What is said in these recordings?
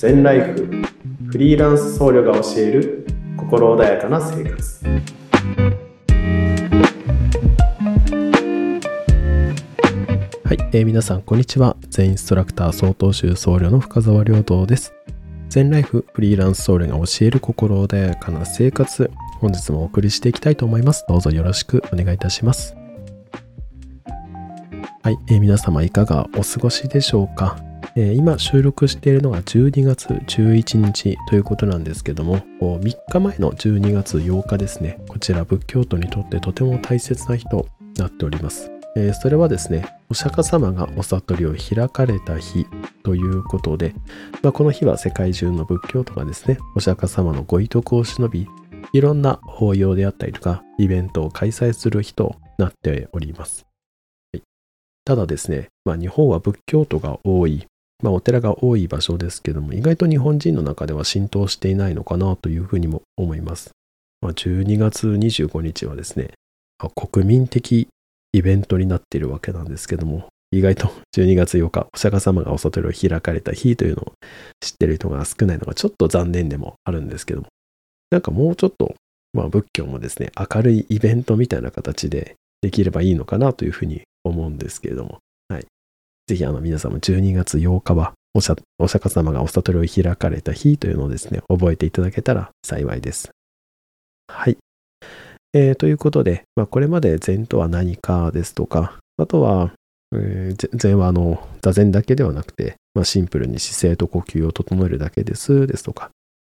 全ライフフリーランス僧侶が教える心穏やかな生活。はい、えー皆さんこんにちは。全インストラクター総統集僧侶の深澤良道です。全ライフフリーランス僧侶が教える心穏やかな生活本日もお送りしていきたいと思います。どうぞよろしくお願いいたします。はい、えー皆様いかがお過ごしでしょうか、えー今収録しているのが12月11日ということなんですけども3日前の12月8日ですね。こちら仏教徒にとってとても大切な日となっております。えーそれはですね、お釈迦様がお悟りを開かれた日ということで、まあ、この日は世界中の仏教徒がですね、お釈迦様のご遺徳を忍び、いろんな法要であったりとか、イベントを開催する日となっております。ただですね、まあ、日本は仏教徒が多い、まあ、お寺が多い場所ですけども、意外と日本人の中では浸透していないのかなというふうにも思います。まあ、12月25日はですね、国民的イベントになっているわけなんですけども、意外と12月8日、お釈迦様がお悟りを開かれた日というのを知ってる人が少ないのがちょっと残念でもあるんですけども、なんかもうちょっと、まあ仏教もですね、明るいイベントみたいな形でできればいいのかなというふうに思うんですけれども、ぜひあの皆様12月8日はお釈迦様がお悟りを開かれた日というのをですね、覚えていただけたら幸いです。はい。えーということで、まあ、これまで禅とは何かですとか、あとは、えー禅はあの座禅だけではなくて、まあ、シンプルに姿勢と呼吸を整えるだけですですとか、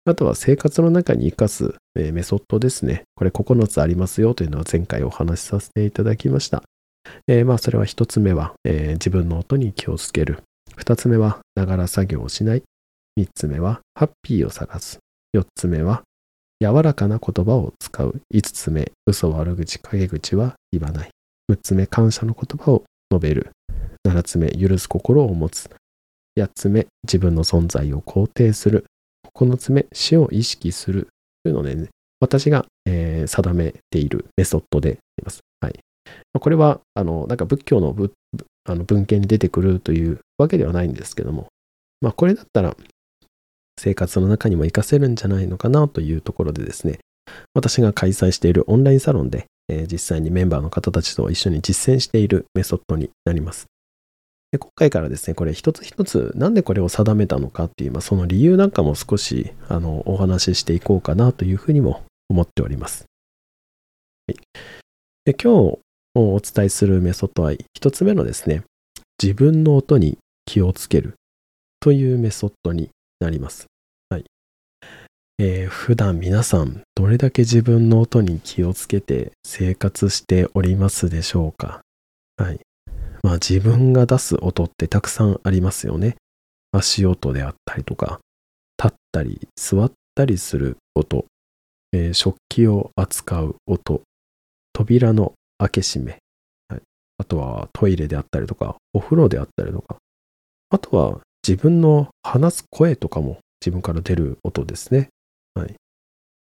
あとは生活の中に生かす、えーメソッドですね。これ9つありますよというのは前回お話しさせていただきました。えーまあそれは1つ目は、えー自分の音に気をつける。2つ目はながら作業をしない。3つ目はハッピーを探す。4つ目は柔らかな言葉を使う。5つ目、嘘悪口、陰口は言わない。6つ目、感謝の言葉を述べる。7つ目、許す心を持つ。8つ目、自分の存在を肯定する。9つ目、死を意識する。というのでね、私が、えー定めているメソッドであります。はい。これは、あの、なんか仏教のあの文献に出てくるというわけではないんですけども、まあこれだったら、生活の中にも活かせるんじゃないのかなというところでですね、私が開催しているオンラインサロンで、えー実際にメンバーの方たちと一緒に実践しているメソッドになります。で今回からですね、これ一つ一つなんでこれを定めたのかっていう、まあ、その理由なんかも少しあのお話ししていこうかなというふうにも思っております。はい、で今日をお伝えするメソッドは一つ目のですね、自分の音に気をつけるというメソッドになります。はい。えー普段皆さんどれだけ自分の音に気をつけて生活しておりますでしょうかはい。まあ自分が出す音ってたくさんありますよね。足音であったりとか、立ったり座ったりする音、えー食器を扱う音、扉の開け閉め、はい、あとはトイレであったりとか、お風呂であったりとか、あとは自分の話す声とかも自分から出る音ですね。はい。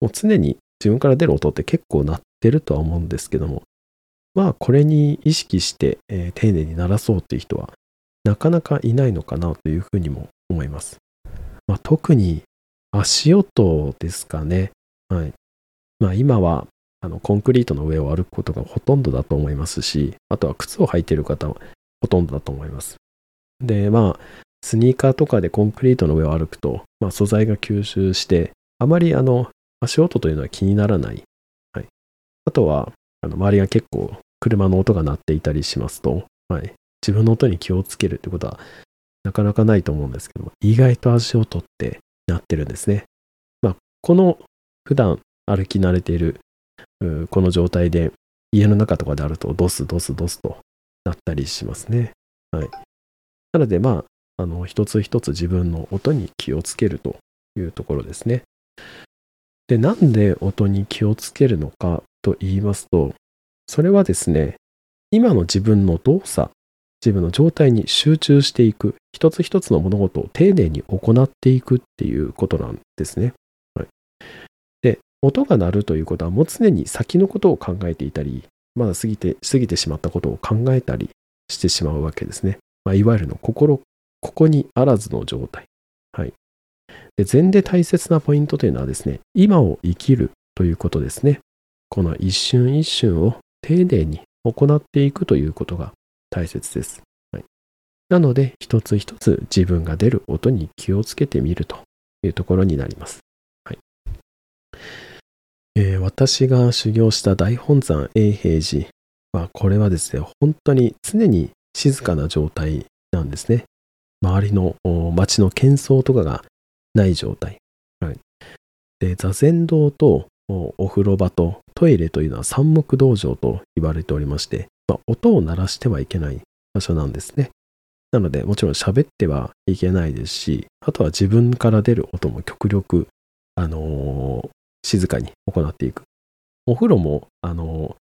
もう常に自分から出る音って結構鳴ってるとは思うんですけども、まあこれに意識して、えー丁寧に鳴らそうっていう人はなかなかいないのかなというふうにも思います。まあ、特に足音ですかね。はい。まあ今はあのコンクリートの上を歩くことがほとんどだと思いますし、あとは靴を履いている方はほとんどだと思います。で、まあスニーカーとかでコンクリートの上を歩くと、まあ、素材が吸収して、あまりあの足音というのは気にならない。はい、あとは、あの周りが結構車の音が鳴っていたりしますと、はい、自分の音に気をつけるってことはなかなかないと思うんですけども、意外と足音って鳴ってるんですね。まあ、この普段歩き慣れているこの状態で家の中とかであるとドスドスドスとなったりしますね。はい。なのでまあ、あの一つ一つ自分の音に気をつけるというところですね。で、なんで音に気をつけるのかと言いますと、それはですね、今の自分の動作、自分の状態に集中していく、一つ一つの物事を丁寧に行っていくっていうことなんですね。はい、音が鳴るということはもう常に先のことを考えていたり、まだ過ぎて、過ぎてしまったことを考えたりしてしまうわけですね。まあ、いわゆるの心、ここにあらずの状態。はい。で禅で大切なポイントというのはですね、今を生きるということですね。この一瞬一瞬を丁寧に行っていくということが大切です。はい、なので、一つ一つ自分が出る音に気をつけてみるというところになります。えー、私が修行した大本山永平寺は、これはですね、本当に常に静かな状態なんですね。周りの街の喧騒とかがない状態。はい、で座禅堂とお風呂場とトイレというのは三目道場と言われておりまして、まあ、音を鳴らしてはいけない場所なんですね。なので、もちろん喋ってはいけないですし、あとは自分から出る音も極力、あのー、静かに行っていく。お風呂も、あの、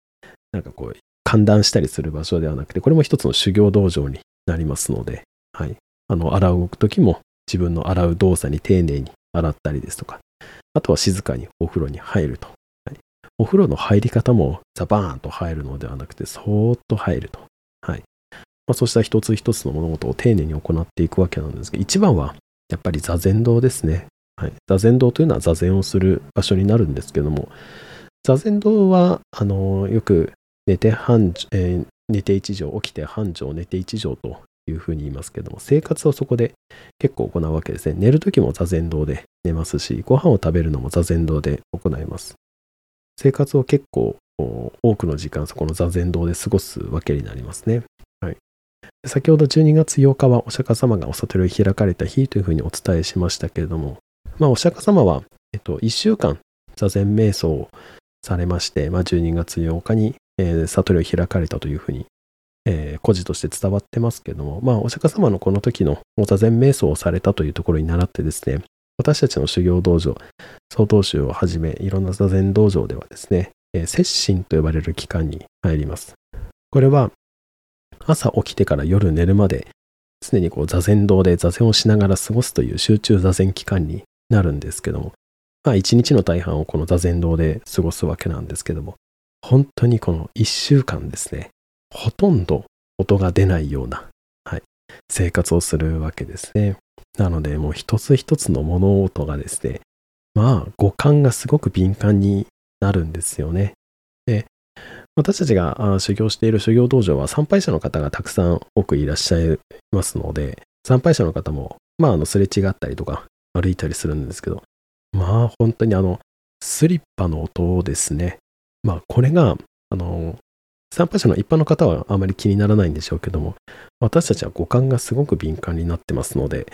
なんかこう、寒暖したりする場所ではなくて、これも一つの修行道場になりますので、はい。あの、洗う時も自分の洗う動作に丁寧に洗ったりですとか、あとは静かにお風呂に入ると。はい、お風呂の入り方もザバーンと入るのではなくて、そーっと入ると。はいまあ、そうした一つ一つの物事を丁寧に行っていくわけなんですが、一番はやっぱり座禅堂ですね。はい、座禅堂というのは座禅をする場所になるんですけども、座禅堂は、あのよく寝て半、えー、寝て一畳、起きて半畳、寝て一畳というふうに言いますけども、生活をそこで結構行うわけですね。寝るときも座禅堂で寝ますし、ご飯を食べるのも座禅堂で行います。生活を結構多くの時間そこの座禅堂で過ごすわけになりますね。はい、先ほど12月8日はお釈迦様がお悟りを開かれた日というふうにお伝えしましたけれども、まあ、お釈迦様は、えっと、1週間座禅瞑想をされまして、まあ、12月8日に、えー、悟りを開かれたというふうにえー、故事として伝わってますけども、まあ、お釈迦様のこの時の座禅瞑想をされたというところに倣ってですね、私たちの修行道場、曹洞宗をはじめ、いろんな座禅道場ではですね、えー、摂心と呼ばれる期間に入ります。これは、朝起きてから夜寝るまで、常にこう座禅堂で座禅をしながら過ごすという集中座禅期間になるんですけども、まあ一日の大半をこの座禅堂で過ごすわけなんですけども、本当にこの一週間ですね、ほとんど音が出ないような、はい、生活をするわけですね。なので、もう一つ一つの物音がですね、まあ、五感がすごく敏感になるんですよね。で、私たちが修行している修行道場は参拝者の方がたくさん多くいらっしゃいますので、参拝者の方も、まあ、あの、すれ違ったりとか歩いたりするんですけど、まあ、本当にあの、スリッパの音ですね。まあ、これが、あの、参拝者の一般の方はあまり気にならないんでしょうけども、私たちは五感がすごく敏感になってますので、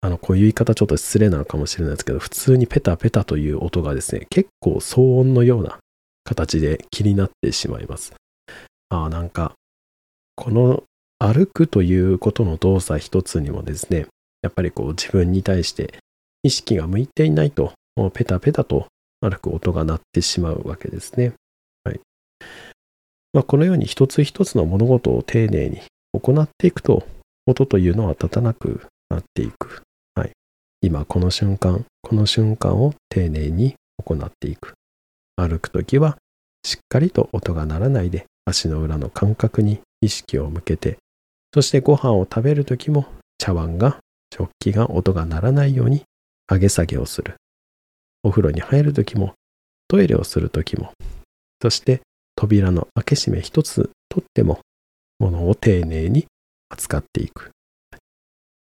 あの、こういう言い方ちょっと失礼なのかもしれないですけど、普通にペタペタという音がですね、結構騒音のような形で気になってしまいます。ああ、なんか、この歩くということの動作一つにもですね、やっぱりこう自分に対して意識が向いていないと、ペタペタと歩く音が鳴ってしまうわけですね。まあ、このように一つ一つの物事を丁寧に行っていくと、音というのは立たなくなっていく。はい。今この瞬間、この瞬間を丁寧に行っていく。歩くときは、しっかりと音が鳴らないで足の裏の感覚に意識を向けて、そしてご飯を食べるときも茶碗が、食器が音が鳴らないように上げ下げをする。お風呂に入るときも、トイレをするときも、そして扉の開け閉め一つとっても、ものを丁寧に扱っていく。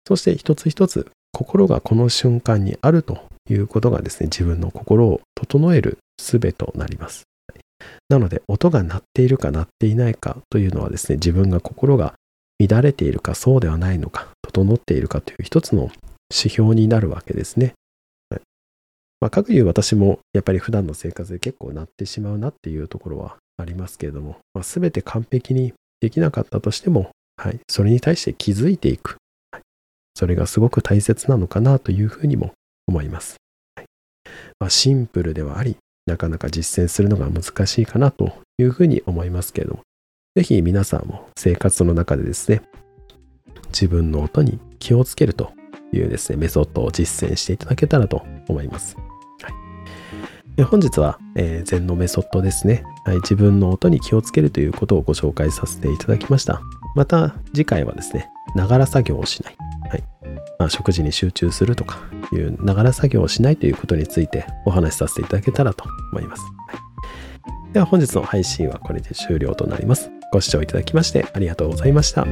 そして一つ一つ、心がこの瞬間にあるということがですね、自分の心を整える術となります。なので、音が鳴っているか鳴っていないかというのはですね、自分が心が乱れているかそうではないのか、整っているかという一つの指標になるわけですね。はい。まあ、かくいう私もやっぱり普段の生活で結構鳴ってしまうなっていうところはありますけれども、まあ、全て完璧にできなかったとしても、はい、それに対して気づいていく、はい、それがすごく大切なのかなというふうにも思います。はい。まあ、シンプルではあり、なかなか実践するのが難しいかなというふうに思いますけれども、ぜひ皆さんも生活の中でですね、自分の音に気をつけるというですね、メソッドを実践していただけたらと思います。はい本日は、えー、禅のメソッドですね、はい。自分の音に気をつけるということをご紹介させていただきました。また次回はですね、ながら作業をしない。はいまあ、食事に集中するとか、いうながら作業をしないということについてお話しさせていただけたらと思います。はい、では本日の配信はこれで終了となります。ご視聴いただきましてありがとうございました。